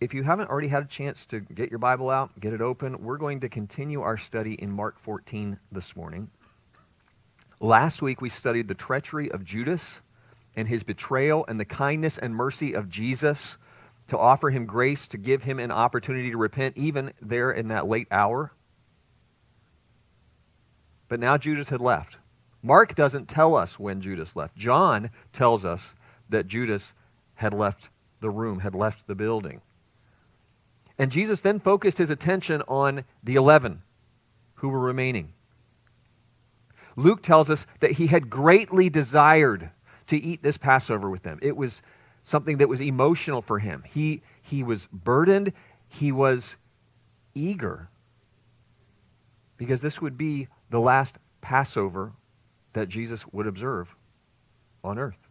if you haven't already had a chance to get your Bible out, get it open, we're going to continue our study in Mark 14 this morning. Last week, we studied the treachery of Judas and his betrayal and the kindness and mercy of Jesus to offer him grace, to give him an opportunity to repent, even there in that late hour. But now Judas had left. Mark doesn't tell us when Judas left. John tells us that Judas had left the room, had left the building. And Jesus then focused his attention on the 11 who were remaining. Luke tells us that he had greatly desired to eat this Passover with them. It was something that was emotional for him. He, he was burdened, he was eager, because this would be the last Passover that Jesus would observe on earth.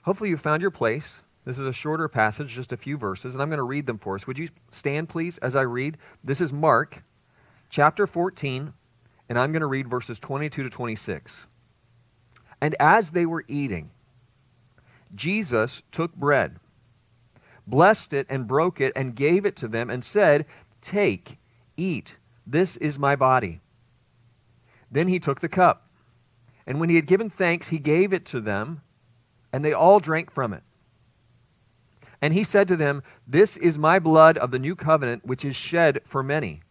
Hopefully, you found your place. This is a shorter passage, just a few verses, and I'm going to read them for us. Would you stand, please, as I read? This is Mark chapter 14, and I'm going to read verses 22 to 26. And as they were eating, Jesus took bread, blessed it, and broke it, and gave it to them, and said, Take, eat, this is my body. Then he took the cup, and when he had given thanks, he gave it to them, and they all drank from it. And he said to them, This is my blood of the new covenant, which is shed for many.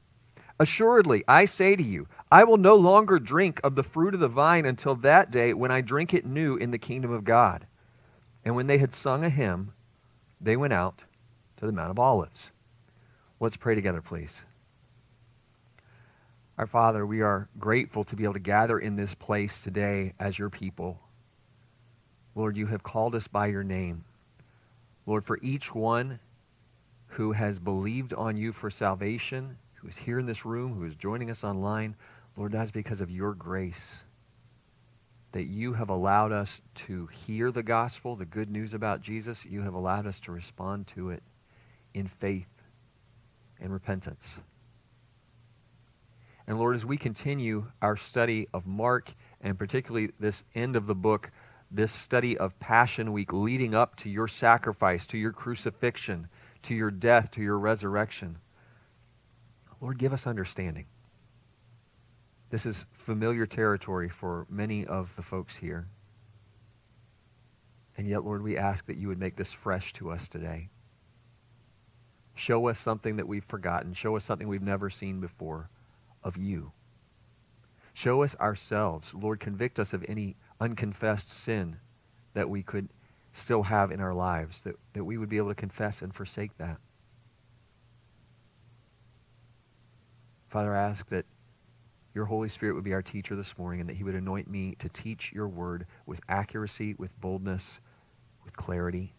Assuredly, I say to you, I will no longer drink of the fruit of the vine until that day when I drink it new in the kingdom of God. And when they had sung a hymn, they went out to the Mount of Olives. Let's pray together, please. Our Father, we are grateful to be able to gather in this place today as your people. Lord, you have called us by your name. Lord, for each one who has believed on you for salvation, who is here in this room, who is joining us online, Lord, that is because of your grace. That you have allowed us to hear the gospel, the good news about Jesus. You have allowed us to respond to it in faith and repentance. And Lord, as we continue our study of Mark, and particularly this end of the book, this study of Passion Week leading up to your sacrifice, to your crucifixion, to your death, to your resurrection, Lord, give us understanding. This is familiar territory for many of the folks here. And yet, Lord, we ask that you would make this fresh to us today. Show us something that we've forgotten. Show us something we've never seen before of you. Show us ourselves. Lord, convict us of any unconfessed sin that we could still have in our lives, that, that we would be able to confess and forsake that. Father, I ask that your Holy Spirit would be our teacher this morning and that he would anoint me to teach your word with accuracy, with boldness, with clarity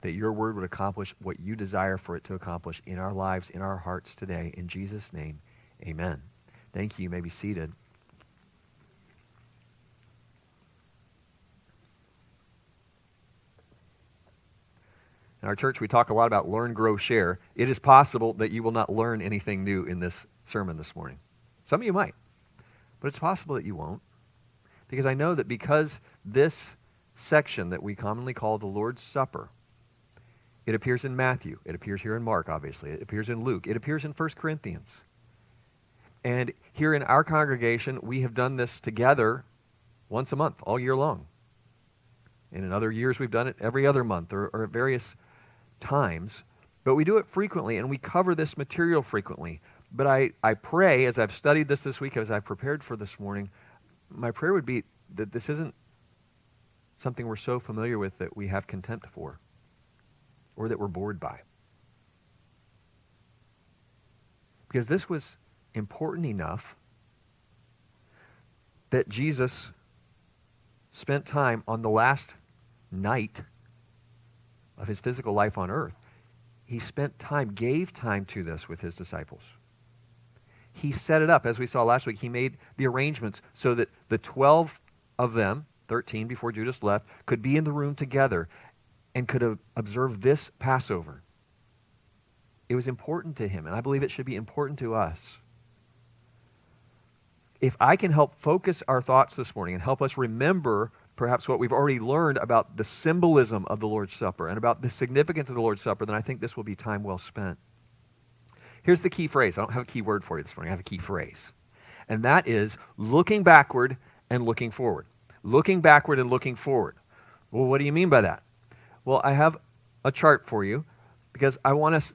that your word would accomplish what you desire for it to accomplish in our lives, in our hearts today. In Jesus' name, amen. Thank you. You may be seated. Our church, we talk a lot about learn, grow, share. It is possible that you will not learn anything new in this sermon this morning. Some of you might, but it's possible that you won't. Because I know that because this section that we commonly call the Lord's Supper it appears in Matthew. It appears here in Mark, obviously. It appears in Luke. It appears in 1 Corinthians. And here in our congregation, we have done this together once a month, all year long. And in other years, we've done it every other month or, or at various times. But we do it frequently, and we cover this material frequently. But I, I pray, as I've studied this this week, as I've prepared for this morning, my prayer would be that this isn't something we're so familiar with that we have contempt for or that we're bored by. Because this was important enough that Jesus spent time on the last night of his physical life on earth. He spent time, gave time to this with his disciples. He set it up, as we saw last week. He made the arrangements so that the 12 of them, 13 before Judas left, could be in the room together and could observe this Passover. It was important to him, and I believe it should be important to us. If I can help focus our thoughts this morning and help us remember perhaps what we've already learned about the symbolism of the Lord's Supper and about the significance of the Lord's Supper, then I think this will be time well spent. Here's the key phrase. I don't have a key word for you this morning, I have a key phrase. And that is looking backward and looking forward. Looking backward and looking forward. Well, what do you mean by that? Well, I have a chart for you because I want us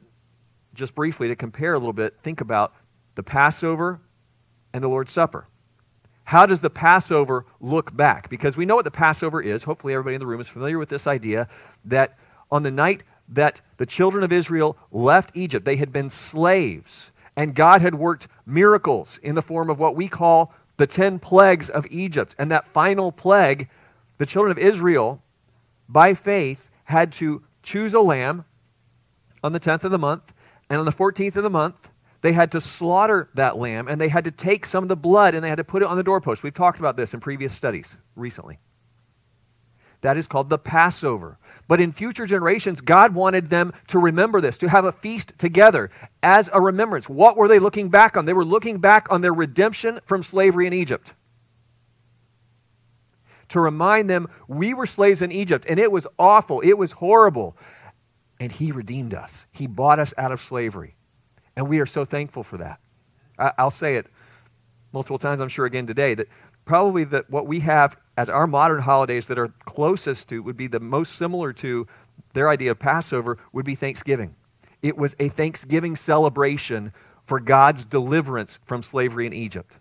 just briefly to compare a little bit, think about the Passover and the Lord's Supper. How does the Passover look back? Because we know what the Passover is. Hopefully, everybody in the room is familiar with this idea that on the night that the children of Israel left Egypt, they had been slaves, and God had worked miracles in the form of what we call the 10 plagues of Egypt. And that final plague, the children of Israel, by faith, had to choose a lamb on the 10th of the month, and on the 14th of the month, they had to slaughter that lamb and they had to take some of the blood and they had to put it on the doorpost. We've talked about this in previous studies recently. That is called the Passover. But in future generations, God wanted them to remember this, to have a feast together as a remembrance. What were they looking back on? They were looking back on their redemption from slavery in Egypt. To remind them, we were slaves in Egypt, and it was awful, it was horrible. And He redeemed us, He bought us out of slavery. And we are so thankful for that. I, will say it multiple times, I'm sure again today, that probably that what we have as our modern holidays that are closest to, would be the most similar to their idea of Passover, would be Thanksgiving. It was a Thanksgiving celebration for God's deliverance from slavery in Egypt.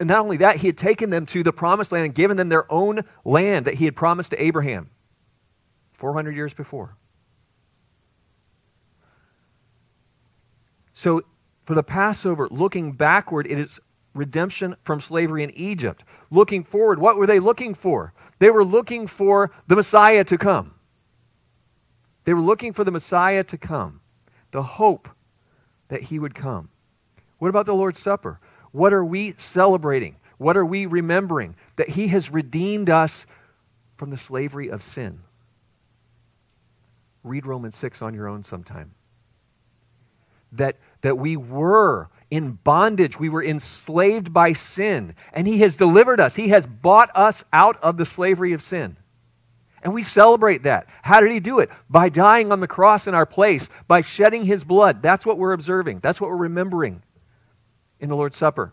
And not only that, he had taken them to the promised land and given them their own land that he had promised to Abraham 400 years before. So, for the Passover, looking backward, it is redemption from slavery in Egypt. Looking forward, what were they looking for? They were looking for the Messiah to come. They were looking for the Messiah to come, the hope that he would come. What about the Lord's Supper? What are we celebrating? What are we remembering? That he has redeemed us from the slavery of sin. Read Romans 6 on your own sometime. That that we were in bondage. We were enslaved by sin. And He has delivered us. He has bought us out of the slavery of sin. And we celebrate that. How did He do it? By dying on the cross in our place, by shedding His blood. That's what we're observing. That's what we're remembering in the Lord's Supper.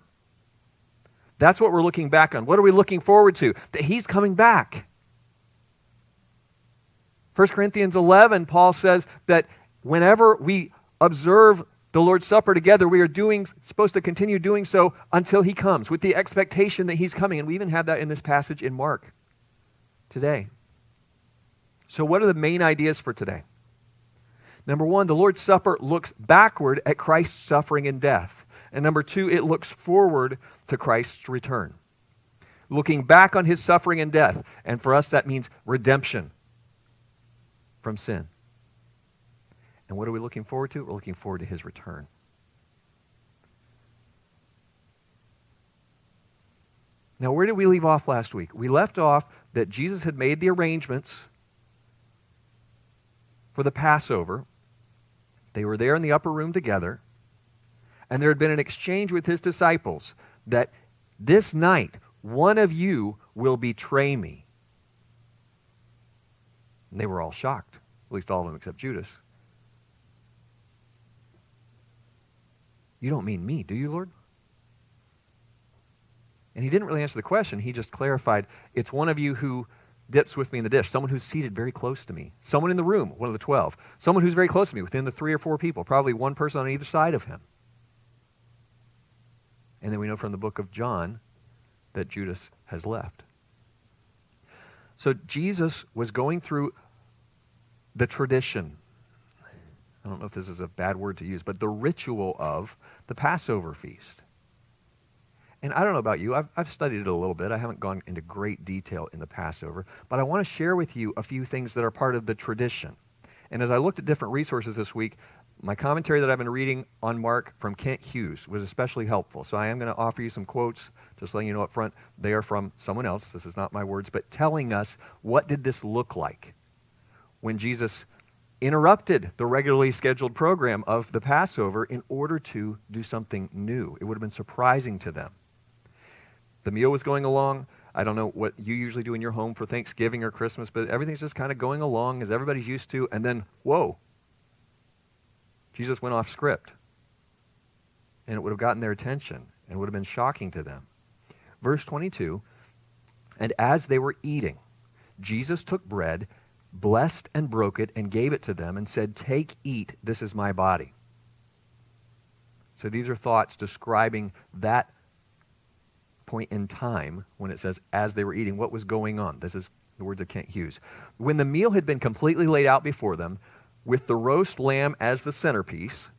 That's what we're looking back on. What are we looking forward to? That He's coming back. 1 Corinthians 11, Paul says that whenever we observe the Lord's Supper together, we are doing, supposed to continue doing so until He comes, with the expectation that He's coming. And we even have that in this passage in Mark today. So, what are the main ideas for today? Number one, the Lord's Supper looks backward at Christ's suffering and death. And number two, it looks forward to Christ's return. Looking back on his suffering and death. And for us, that means redemption from sin. And what are we looking forward to? We're looking forward to his return. Now, where did we leave off last week? We left off that Jesus had made the arrangements for the Passover. They were there in the upper room together. And there had been an exchange with his disciples that this night one of you will betray me. And they were all shocked, at least all of them except Judas. You don't mean me, do you, Lord? And he didn't really answer the question. He just clarified it's one of you who dips with me in the dish, someone who's seated very close to me, someone in the room, one of the 12, someone who's very close to me, within the three or four people, probably one person on either side of him. And then we know from the book of John that Judas has left. So Jesus was going through the tradition I don't know if this is a bad word to use, but the ritual of the Passover feast. And I don't know about you, I've, I've studied it a little bit. I haven't gone into great detail in the Passover, but I want to share with you a few things that are part of the tradition. And as I looked at different resources this week, my commentary that I've been reading on Mark from Kent Hughes was especially helpful. So I am going to offer you some quotes, just letting you know up front. They are from someone else. This is not my words, but telling us what did this look like when Jesus interrupted the regularly scheduled program of the Passover in order to do something new. It would have been surprising to them. The meal was going along. I don't know what you usually do in your home for Thanksgiving or Christmas, but everything's just kind of going along as everybody's used to. And then, whoa, Jesus went off script. And it would have gotten their attention and would have been shocking to them. Verse 22 And as they were eating, Jesus took bread, blessed and broke it, and gave it to them, and said, Take, eat, this is my body. So these are thoughts describing that point in time when it says, as they were eating, what was going on. This is the words of Kent Hughes. When the meal had been completely laid out before them, with the roast lamb as the centerpiece,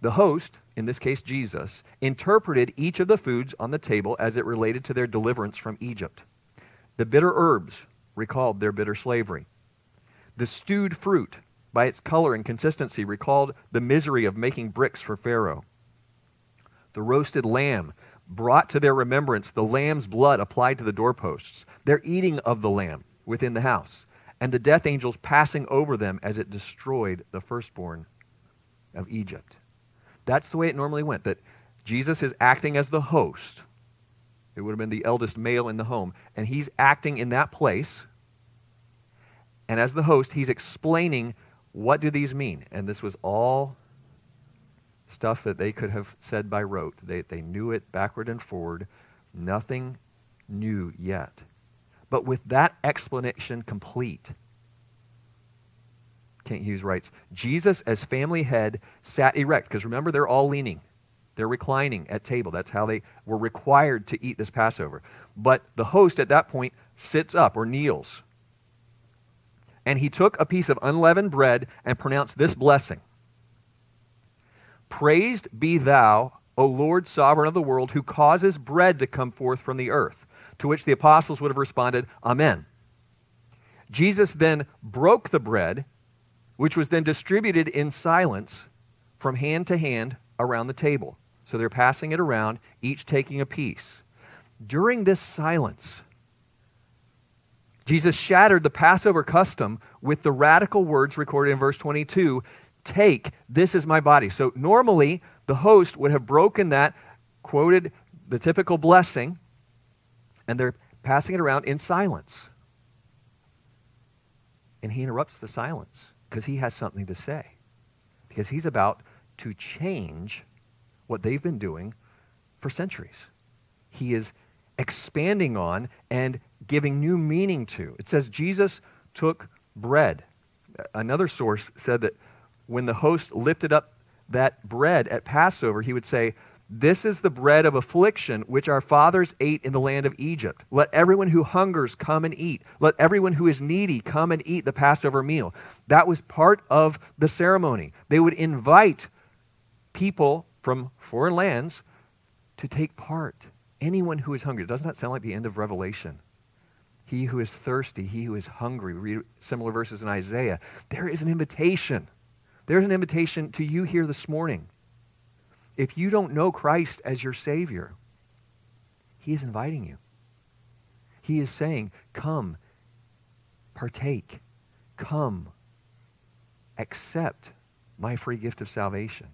the host, in this case Jesus, interpreted each of the foods on the table as it related to their deliverance from Egypt. The bitter herbs recalled their bitter slavery. The stewed fruit, by its color and consistency, recalled the misery of making bricks for Pharaoh. The roasted lamb brought to their remembrance the lamb's blood applied to the doorposts, their eating of the lamb within the house, and the death angels passing over them as it destroyed the firstborn of Egypt. That's the way it normally went, that Jesus is acting as the host. It would have been the eldest male in the home, and he's acting in that place. And as the host, he's explaining what do these mean? And this was all stuff that they could have said by rote. They, they knew it backward and forward. Nothing new yet. But with that explanation complete, Kent Hughes writes Jesus, as family head, sat erect. Because remember, they're all leaning, they're reclining at table. That's how they were required to eat this Passover. But the host at that point sits up or kneels. And he took a piece of unleavened bread and pronounced this blessing Praised be thou, O Lord, sovereign of the world, who causes bread to come forth from the earth. To which the apostles would have responded, Amen. Jesus then broke the bread, which was then distributed in silence from hand to hand around the table. So they're passing it around, each taking a piece. During this silence, Jesus shattered the Passover custom with the radical words recorded in verse 22 Take, this is my body. So normally, the host would have broken that, quoted the typical blessing, and they're passing it around in silence. And he interrupts the silence because he has something to say. Because he's about to change what they've been doing for centuries. He is expanding on and giving new meaning to. It says Jesus took bread. Another source said that when the host lifted up that bread at Passover, he would say, This is the bread of affliction which our fathers ate in the land of Egypt. Let everyone who hungers come and eat. Let everyone who is needy come and eat the Passover meal. That was part of the ceremony. They would invite people from foreign lands to take part. Anyone who is hungry. Doesn't that sound like the end of Revelation? He who is thirsty, he who is hungry. Read similar verses in Isaiah. There is an invitation there's an invitation to you here this morning. If you don't know Christ as your Savior, He is inviting you. He is saying, Come, partake, come, accept my free gift of salvation.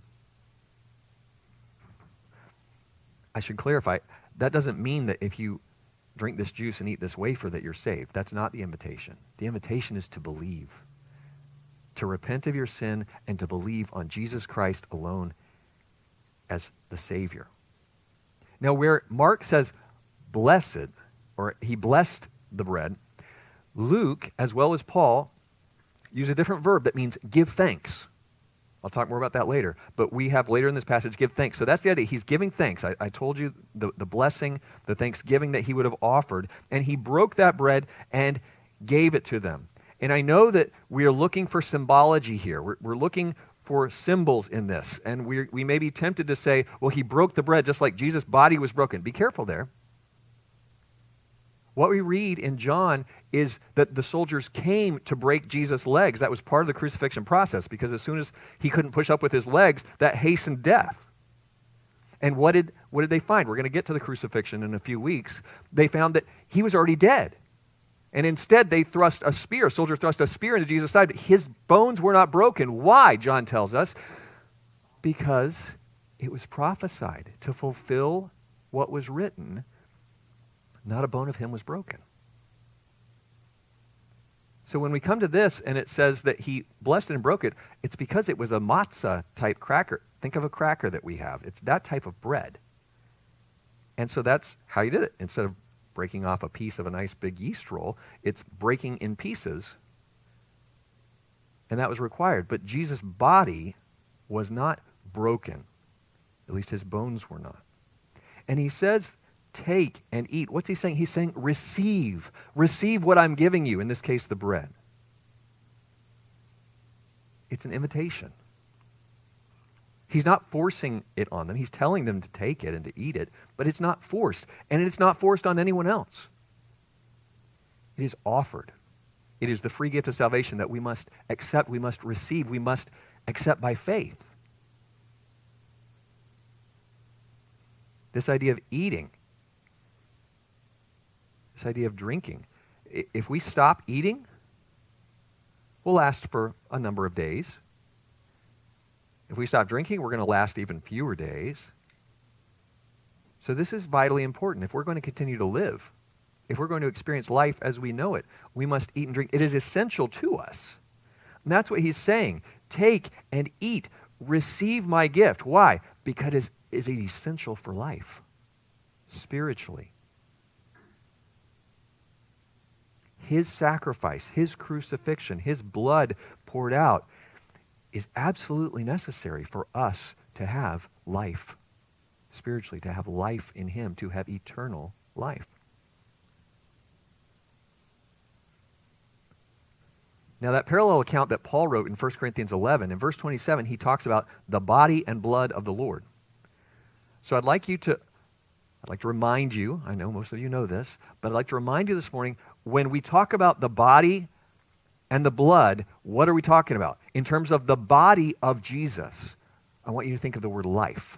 I should clarify that doesn't mean that if you drink this juice and eat this wafer that you're saved. That's not the invitation. The invitation is to believe to repent of your sin and to believe on Jesus Christ alone as the Savior. Now, where Mark says blessed, or he blessed the bread, Luke, as well as Paul, use a different verb that means give thanks. I'll talk more about that later. But we have later in this passage, give thanks. So that's the idea. He's giving thanks. I, I told you the, the blessing, the thanksgiving that he would have offered. And he broke that bread and gave it to them. And I know that we are looking for symbology here. We're, we're looking for symbols in this. And we we may be tempted to say, well, he broke the bread just like Jesus' body was broken. Be careful there. What we read in John is that the soldiers came to break Jesus' legs. That was part of the crucifixion process because as soon as he couldn't push up with his legs, that hastened death. And what did, what did they find? We're going to get to the crucifixion in a few weeks. They found that he was already dead. And instead, they thrust a spear. A soldier thrust a spear into Jesus' side, but his bones were not broken. Why, John tells us? Because it was prophesied to fulfill what was written not a bone of him was broken. So when we come to this and it says that he blessed and broke it, it's because it was a matzah type cracker. Think of a cracker that we have. It's that type of bread. And so that's how he did it. Instead of breaking off a piece of a nice big yeast roll, it's breaking in pieces. And that was required. But Jesus' body was not broken. At least his bones were not. And he says, Take and eat. What's he saying? He's saying, Receive. Receive what I'm giving you, in this case, the bread. It's an invitation. He's not forcing it on them. He's telling them to take it and to eat it, but it's not forced. And it's not forced on anyone else. It is offered. It is the free gift of salvation that we must accept, we must receive, we must accept by faith. This idea of eating, this idea of drinking. If we stop eating, we'll last for a number of days. If we stop drinking, we're going to last even fewer days. So, this is vitally important. If we're going to continue to live, if we're going to experience life as we know it, we must eat and drink. It is essential to us. And that's what he's saying. Take and eat. Receive my gift. Why? Because is essential for life spiritually. His sacrifice, his crucifixion, his blood poured out is absolutely necessary for us to have life spiritually, to have life in him, to have eternal life. Now, that parallel account that Paul wrote in 1 Corinthians 11, in verse 27, he talks about the body and blood of the Lord. So I'd like you to, I'd like to remind you, I know most of you know this, but I'd like to remind you this morning when we talk about the body and the blood, what are we talking about? In terms of the body of Jesus, I want you to think of the word life.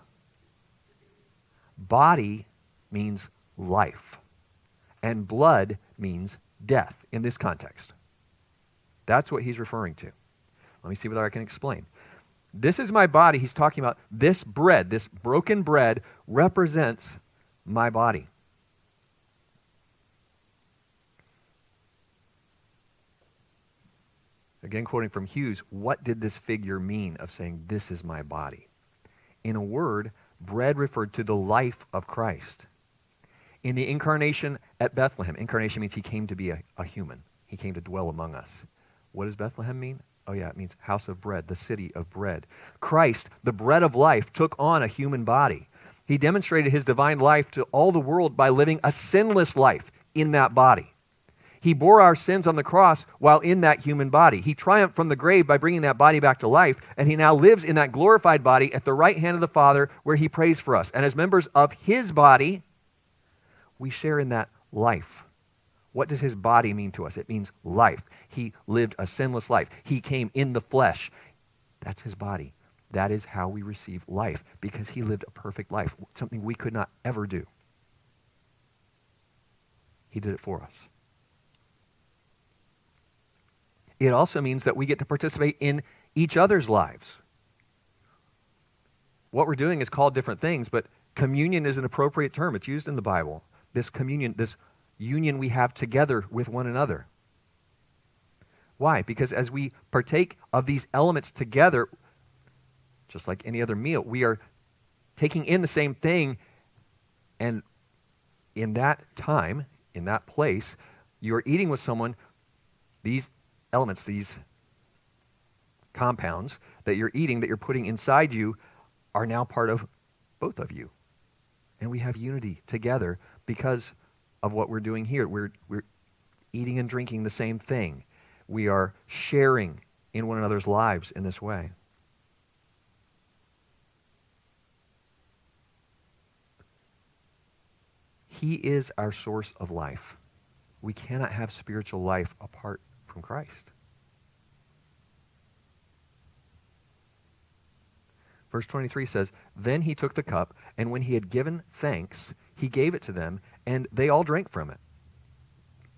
Body means life, and blood means death in this context. That's what he's referring to. Let me see whether I can explain. This is my body. He's talking about this bread, this broken bread represents my body. Again, quoting from Hughes, what did this figure mean of saying, This is my body? In a word, bread referred to the life of Christ. In the incarnation at Bethlehem, incarnation means he came to be a, a human, he came to dwell among us. What does Bethlehem mean? Oh, yeah, it means house of bread, the city of bread. Christ, the bread of life, took on a human body. He demonstrated his divine life to all the world by living a sinless life in that body. He bore our sins on the cross while in that human body. He triumphed from the grave by bringing that body back to life, and he now lives in that glorified body at the right hand of the Father where he prays for us. And as members of his body, we share in that life. What does his body mean to us? It means life. He lived a sinless life. He came in the flesh. That's his body. That is how we receive life because he lived a perfect life, something we could not ever do. He did it for us. It also means that we get to participate in each other's lives. What we're doing is called different things, but communion is an appropriate term. It's used in the Bible. This communion, this union we have together with one another. Why? Because as we partake of these elements together, just like any other meal, we are taking in the same thing. And in that time, in that place, you are eating with someone, these elements, these compounds that you're eating, that you're putting inside you, are now part of both of you. And we have unity together because of what we're doing here. We're, we're eating and drinking the same thing. We are sharing in one another's lives in this way. He is our source of life. We cannot have spiritual life apart from Christ. Verse 23 says, Then he took the cup, and when he had given thanks, he gave it to them, and they all drank from it.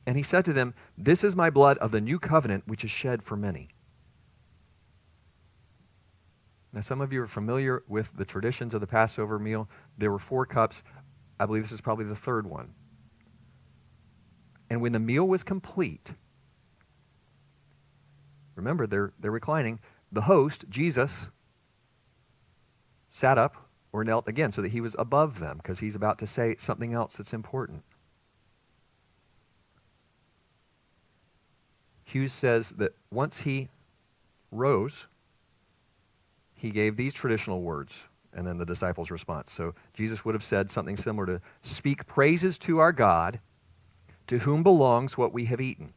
And he said to them, This is my blood of the new covenant, which is shed for many. Now, some of you are familiar with the traditions of the Passover meal. There were four cups. I believe this is probably the third one. And when the meal was complete, remember they're, they're reclining, the host, Jesus, sat up or knelt again so that he was above them because he's about to say something else that's important. Hughes says that once he rose, he gave these traditional words and then the disciples' response. So Jesus would have said something similar to Speak praises to our God, to whom belongs what we have eaten.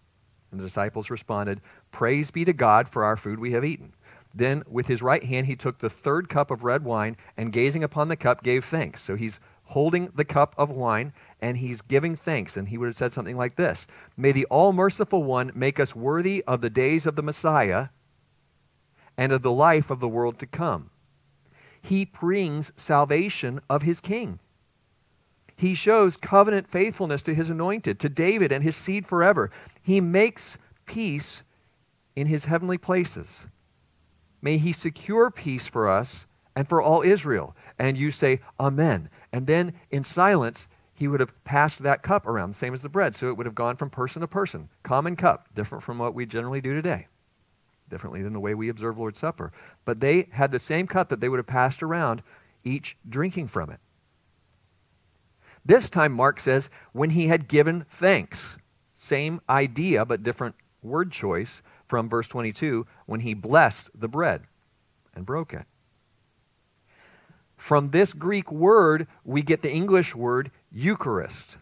And the disciples responded, Praise be to God for our food we have eaten. Then, with his right hand, he took the third cup of red wine and, gazing upon the cup, gave thanks. So he's holding the cup of wine and he's giving thanks. And he would have said something like this May the all merciful one make us worthy of the days of the Messiah and of the life of the world to come. He brings salvation of his king. He shows covenant faithfulness to his anointed, to David and his seed forever. He makes peace in his heavenly places. May he secure peace for us and for all Israel. And you say, Amen. And then in silence, he would have passed that cup around, the same as the bread. So it would have gone from person to person. Common cup, different from what we generally do today, differently than the way we observe Lord's Supper. But they had the same cup that they would have passed around, each drinking from it. This time, Mark says, when he had given thanks. Same idea, but different word choice from verse 22 when he blessed the bread and broke it. From this Greek word, we get the English word Eucharist.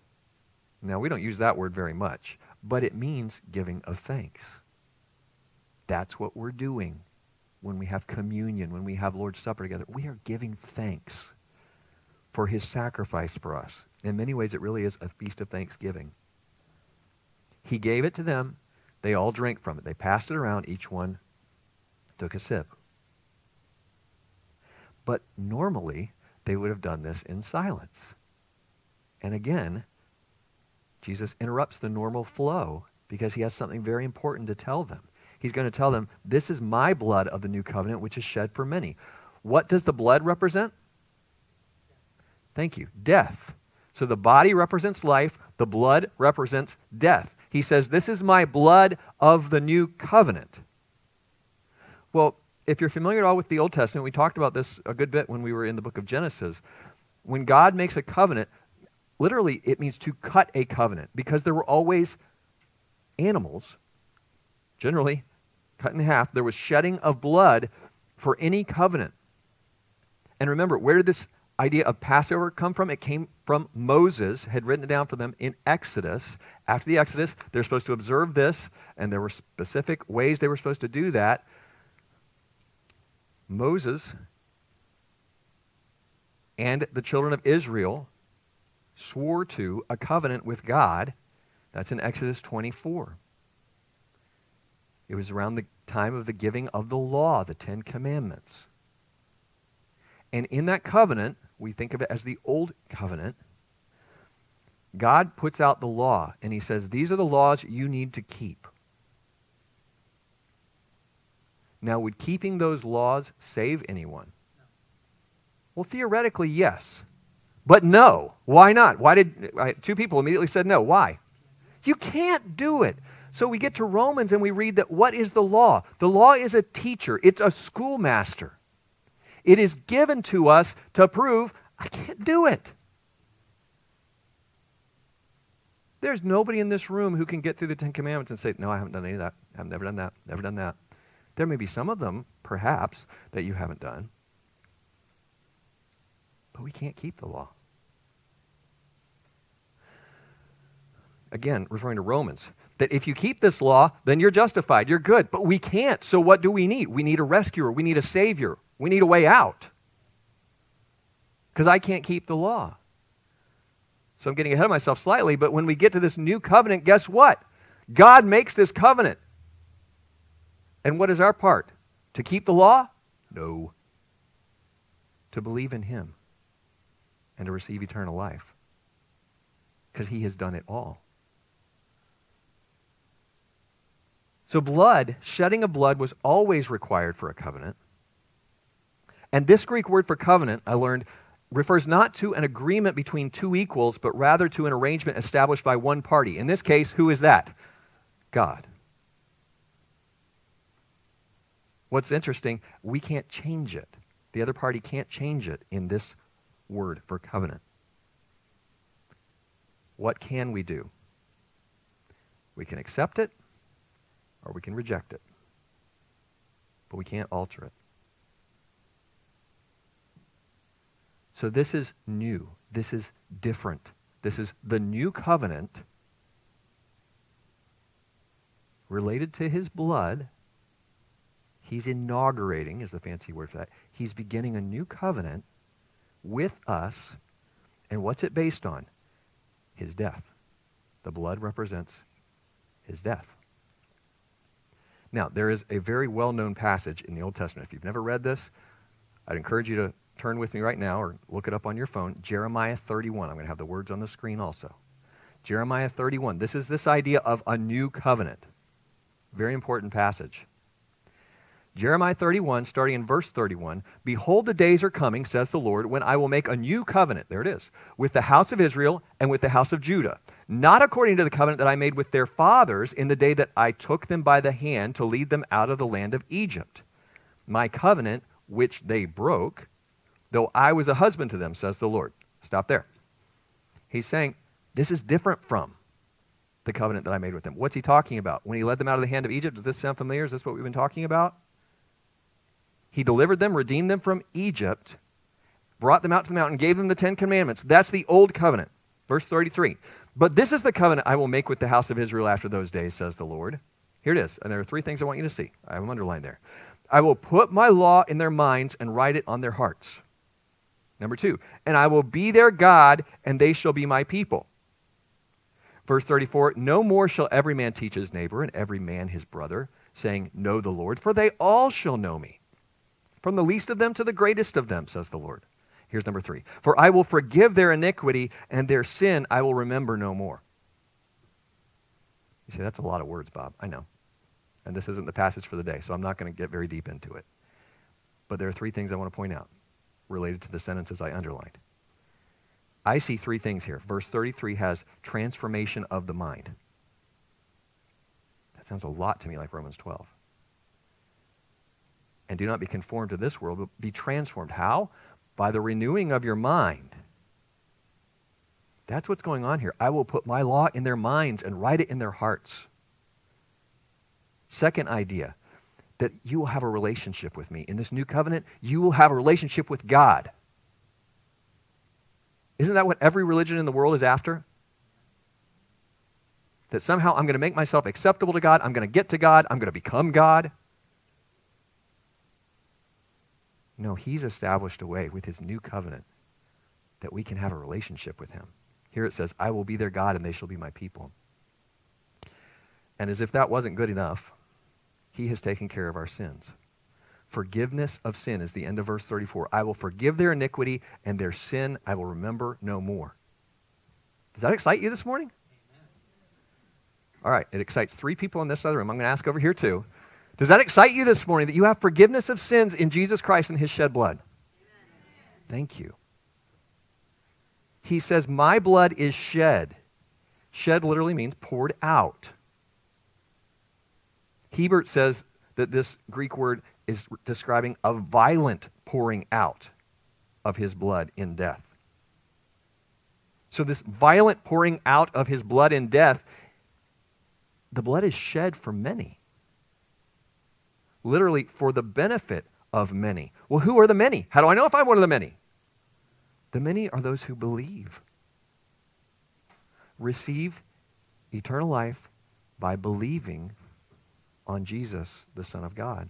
Now, we don't use that word very much, but it means giving of thanks. That's what we're doing when we have communion, when we have Lord's Supper together. We are giving thanks for his sacrifice for us. In many ways, it really is a feast of thanksgiving. He gave it to them they all drank from it. They passed it around. Each one took a sip. But normally, they would have done this in silence. And again, Jesus interrupts the normal flow because he has something very important to tell them. He's going to tell them, This is my blood of the new covenant, which is shed for many. What does the blood represent? Thank you. Death. So the body represents life, the blood represents death he says, This is my blood of the new covenant. Well, if you're familiar at all with the Old Testament, we talked about this a good bit when we were in the book of Genesis. When God makes a covenant, literally it means to cut a covenant because there were always animals, generally cut in half. There was shedding of blood for any covenant. And remember, where did this idea of Passover come from? It came from Moses, had written it down for them in Exodus. After the Exodus, they're supposed to observe this, and there were specific ways they were supposed to do that. Moses and the children of Israel swore to a covenant with God. That's in Exodus 24. It was around the time of the giving of the law, the Ten Commandments. And in that covenant, we think of it as the old covenant. God puts out the law and he says, These are the laws you need to keep. Now, would keeping those laws save anyone? Well, theoretically, yes. But no. Why not? Why did two people immediately said no? Why? You can't do it. So we get to Romans and we read that what is the law? The law is a teacher, it's a schoolmaster. It is given to us to prove I can't do it. There's nobody in this room who can get through the Ten Commandments and say, No, I haven't done any of that. I've never done that. Never done that. There may be some of them, perhaps, that you haven't done. But we can't keep the law. Again, referring to Romans, that if you keep this law, then you're justified. You're good. But we can't. So what do we need? We need a rescuer. We need a savior. We need a way out. Because I can't keep the law. So I'm getting ahead of myself slightly, but when we get to this new covenant, guess what? God makes this covenant. And what is our part? To keep the law? No. To believe in Him and to receive eternal life. Because He has done it all. So, blood, shedding of blood, was always required for a covenant. And this Greek word for covenant, I learned, refers not to an agreement between two equals, but rather to an arrangement established by one party. In this case, who is that? God. What's interesting, we can't change it. The other party can't change it in this word for covenant. What can we do? We can accept it or we can reject it. But we can't alter it. So this is new. This is different. This is the new covenant related to his blood. He's inaugurating, is the fancy word for that. He's beginning a new covenant with us. And what's it based on? His death. The blood represents his death. Now, there is a very well known passage in the Old Testament. If you've never read this, I'd encourage you to turn with me right now or look it up on your phone. Jeremiah 31. I'm going to have the words on the screen also. Jeremiah 31. This is this idea of a new covenant. Very important passage. Jeremiah 31, starting in verse 31 Behold, the days are coming, says the Lord, when I will make a new covenant, there it is, with the house of Israel and with the house of Judah, not according to the covenant that I made with their fathers in the day that I took them by the hand to lead them out of the land of Egypt. My covenant, which they broke, though I was a husband to them, says the Lord. Stop there. He's saying, This is different from the covenant that I made with them. What's he talking about? When he led them out of the hand of Egypt, does this sound familiar? Is this what we've been talking about? He delivered them, redeemed them from Egypt, brought them out to the mountain, gave them the Ten Commandments. That's the old covenant. Verse 33. But this is the covenant I will make with the house of Israel after those days, says the Lord. Here it is. And there are three things I want you to see. I have them underlined there. I will put my law in their minds and write it on their hearts. Number two, and I will be their God, and they shall be my people. Verse 34 No more shall every man teach his neighbor and every man his brother, saying, Know the Lord, for they all shall know me from the least of them to the greatest of them, says the Lord. Here's number three For I will forgive their iniquity, and their sin I will remember no more. You say, that's a lot of words, Bob. I know. And this isn't the passage for the day, so I'm not going to get very deep into it. But there are three things I want to point out related to the sentences I underlined. I see three things here. Verse 33 has transformation of the mind. That sounds a lot to me like Romans 12 and do not be conformed to this world, but be transformed. How? By the renewing of your mind. That's what's going on here. I will put my law in their minds and write it in their hearts. Second idea that you will have a relationship with me. In this new covenant, you will have a relationship with God. Isn't that what every religion in the world is after? That somehow I'm going to make myself acceptable to God, I'm going to get to God, I'm going to become God. No, he's established a way with his new covenant that we can have a relationship with him. Here it says, I will be their God and they shall be my people. And as if that wasn't good enough, he has taken care of our sins. Forgiveness of sin is the end of verse 34. I will forgive their iniquity and their sin I will remember no more. Does that excite you this morning? All right, it excites three people in this other room. I'm going to ask over here too. Does that excite you this morning that you have forgiveness of sins in Jesus Christ and his shed blood? Thank you. He says, My blood is shed. Shed literally means poured out. Hiebert says that this Greek word is describing a violent pouring out of his blood in death. So, this violent pouring out of his blood in death, the blood is shed for many literally for the benefit of many. Well, who are the many? How do I know if I'm one of the many? The many are those who believe. Receive eternal life by believing on Jesus, the Son of God,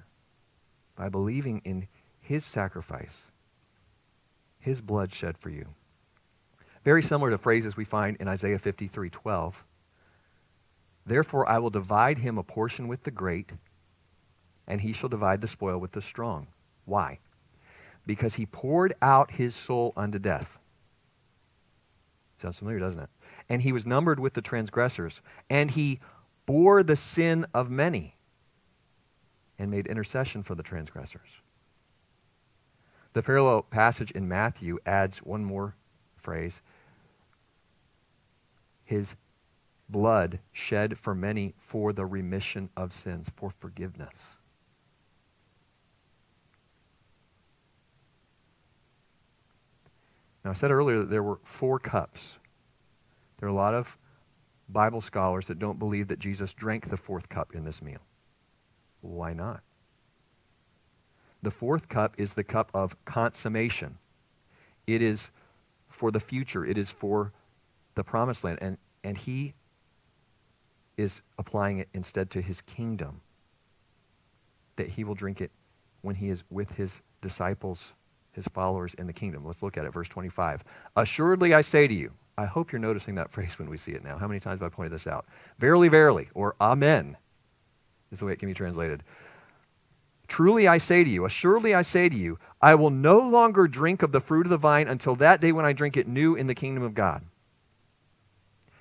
by believing in his sacrifice, his blood shed for you. Very similar to phrases we find in Isaiah 53 12. Therefore, I will divide him a portion with the great and he shall divide the spoil with the strong. Why? Because he poured out his soul unto death. Sounds familiar, doesn't it? And he was numbered with the transgressors, and he bore the sin of many and made intercession for the transgressors. The parallel passage in Matthew adds one more phrase His blood shed for many for the remission of sins, for forgiveness. Now, I said earlier that there were four cups. There are a lot of Bible scholars that don't believe that Jesus drank the fourth cup in this meal. Why not? The fourth cup is the cup of consummation. It is for the future, it is for the promised land. And, and he is applying it instead to his kingdom, that he will drink it when he is with his disciples, his followers in the kingdom. Let's look at it, verse 25. Assuredly, I say to you, I hope you're noticing that phrase when we see it now. How many times have I pointed this out? Verily, verily, or Amen is the way it can be translated. Truly I say to you, assuredly I say to you, I will no longer drink of the fruit of the vine until that day when I drink it new in the kingdom of God.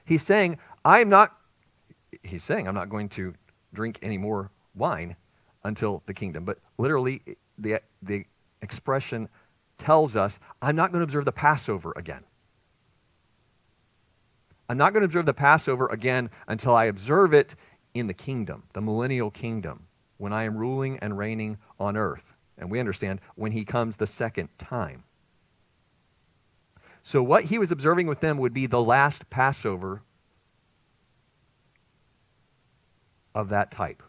He's saying, I'm not, he's saying, I'm not going to drink any more wine until the kingdom. But literally, the, the expression tells us, I'm not going to observe the Passover again. I'm not going to observe the Passover again until I observe it in the kingdom, the millennial kingdom, when I am ruling and reigning on earth. And we understand when he comes the second time. So, what he was observing with them would be the last Passover of that type.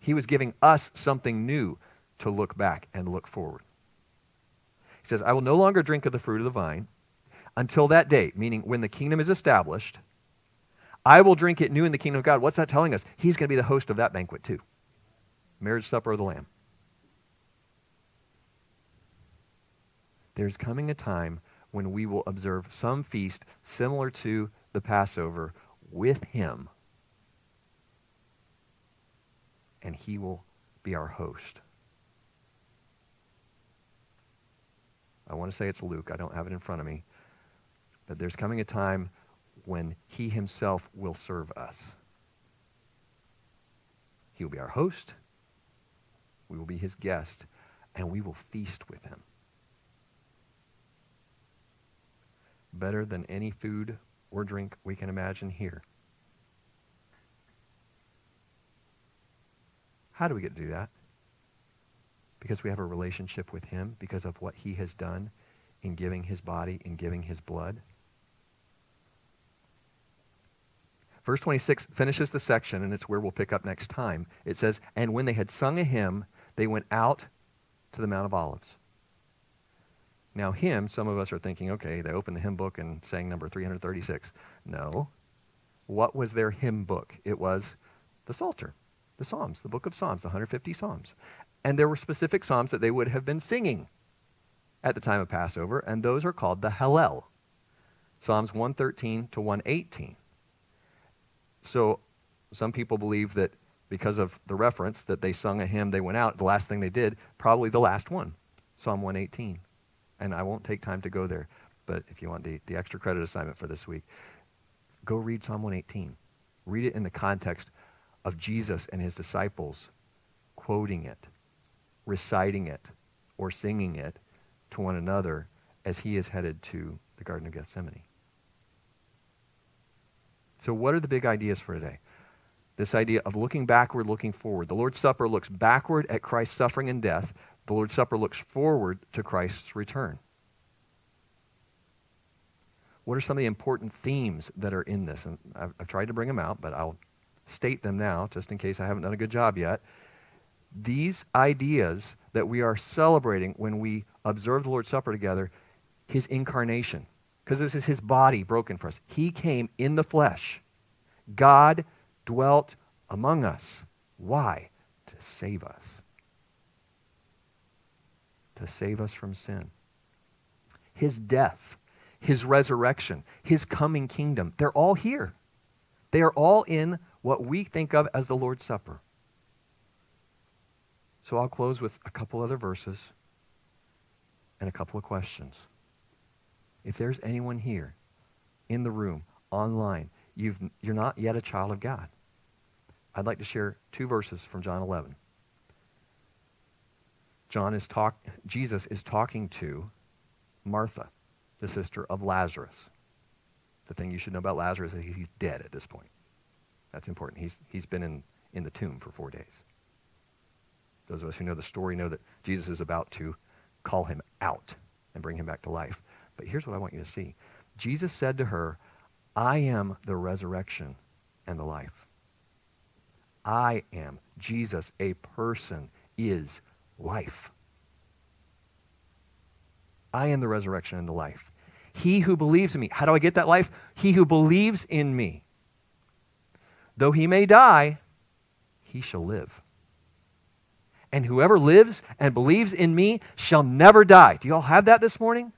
He was giving us something new to look back and look forward. He says, I will no longer drink of the fruit of the vine until that day, meaning when the kingdom is established. I will drink it new in the kingdom of God. What's that telling us? He's going to be the host of that banquet too. Marriage supper of the Lamb. There's coming a time when we will observe some feast similar to the Passover with him. And he will be our host. I want to say it's Luke. I don't have it in front of me. But there's coming a time when he himself will serve us. He will be our host. We will be his guest. And we will feast with him. Better than any food or drink we can imagine here. How do we get to do that? because we have a relationship with him, because of what he has done in giving his body, in giving his blood. Verse 26 finishes the section, and it's where we'll pick up next time. It says, And when they had sung a hymn, they went out to the Mount of Olives. Now, hymn, some of us are thinking, okay, they opened the hymn book and sang number 336. No. What was their hymn book? It was the Psalter, the Psalms, the book of Psalms, the 150 Psalms. And there were specific psalms that they would have been singing at the time of Passover, and those are called the Hallel. Psalms 113 to 118. So some people believe that because of the reference that they sung a hymn, they went out, the last thing they did, probably the last one, Psalm 118. And I won't take time to go there, but if you want the, the extra credit assignment for this week, go read Psalm 118. Read it in the context of Jesus and his disciples quoting it reciting it or singing it to one another as he is headed to the Garden of Gethsemane. So, what are the big ideas for today? This idea of looking backward, looking forward. The Lord's Supper looks backward at Christ's suffering and death. The Lord's Supper looks forward to Christ's return. What are some of the important themes that are in this? And I've, I've tried to bring them out, but I'll state them now just in case I haven't done a good job yet these ideas that we are celebrating when we observe the Lord's Supper together, his incarnation, because this is his body broken for us. He came in the flesh. God dwelt among us. Why? To save us. To save us from sin. His death, his resurrection, his coming kingdom, they're all here. They are all in what we think of as the Lord's Supper. So I'll close with a couple other verses and a couple of questions. If there's anyone here in the room, online, you've, you're not yet a child of God, I'd like to share two verses from John 11. John is talk, Jesus is talking to Martha, the sister of Lazarus. The thing you should know about Lazarus is he's dead at this point. That's important. He's, he's been in, in the tomb for four days. Those of us who know the story know that Jesus is about to call him out and bring him back to life. But here's what I want you to see Jesus said to her, I am the resurrection and the life. I am. Jesus, a person, is life. I am the resurrection and the life. He who believes in me. How do I get that life? He who believes in me. Though he may die, he shall live. And whoever lives and believes in me shall never die. Do you all have that this morning?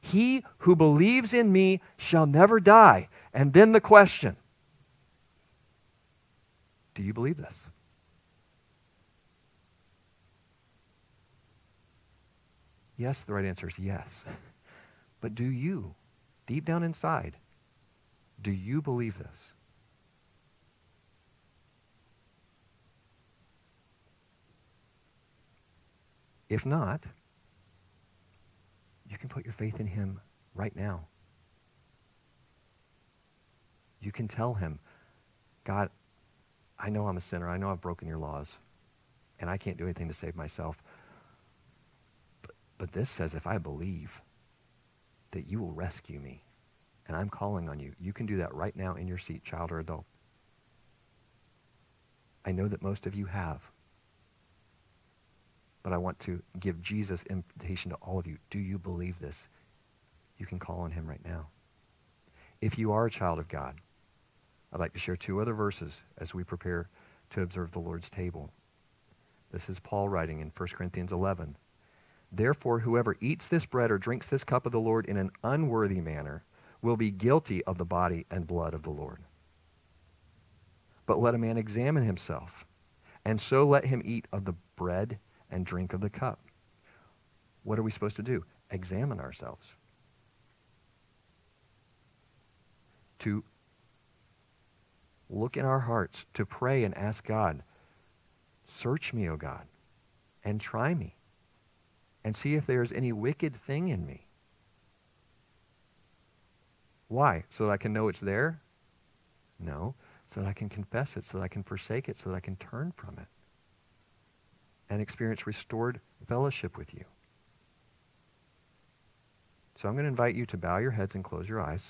He who believes in me shall never die. And then the question Do you believe this? Yes, the right answer is yes. But do you, deep down inside, do you believe this? If not, you can put your faith in him right now. You can tell him, God, I know I'm a sinner. I know I've broken your laws, and I can't do anything to save myself. But this says if I believe that you will rescue me, and I'm calling on you, you can do that right now in your seat, child or adult. I know that most of you have. But I want to give Jesus invitation to all of you. Do you believe this? You can call on him right now. If you are a child of God, I'd like to share two other verses as we prepare to observe the Lord's table. This is Paul writing in 1 Corinthians 11. Therefore, whoever eats this bread or drinks this cup of the Lord in an unworthy manner will be guilty of the body and blood of the Lord. But let a man examine himself, and so let him eat of the bread and drink of the cup. What are we supposed to do? Examine ourselves. To look in our hearts, to pray and ask God, Search me, O God, and try me and see if there's any wicked thing in me. Why? So that I can know it's there? No. So that I can confess it, so that I can forsake it, so that I can turn from it and experience restored fellowship with you. So I'm going to invite you to bow your heads and close your eyes.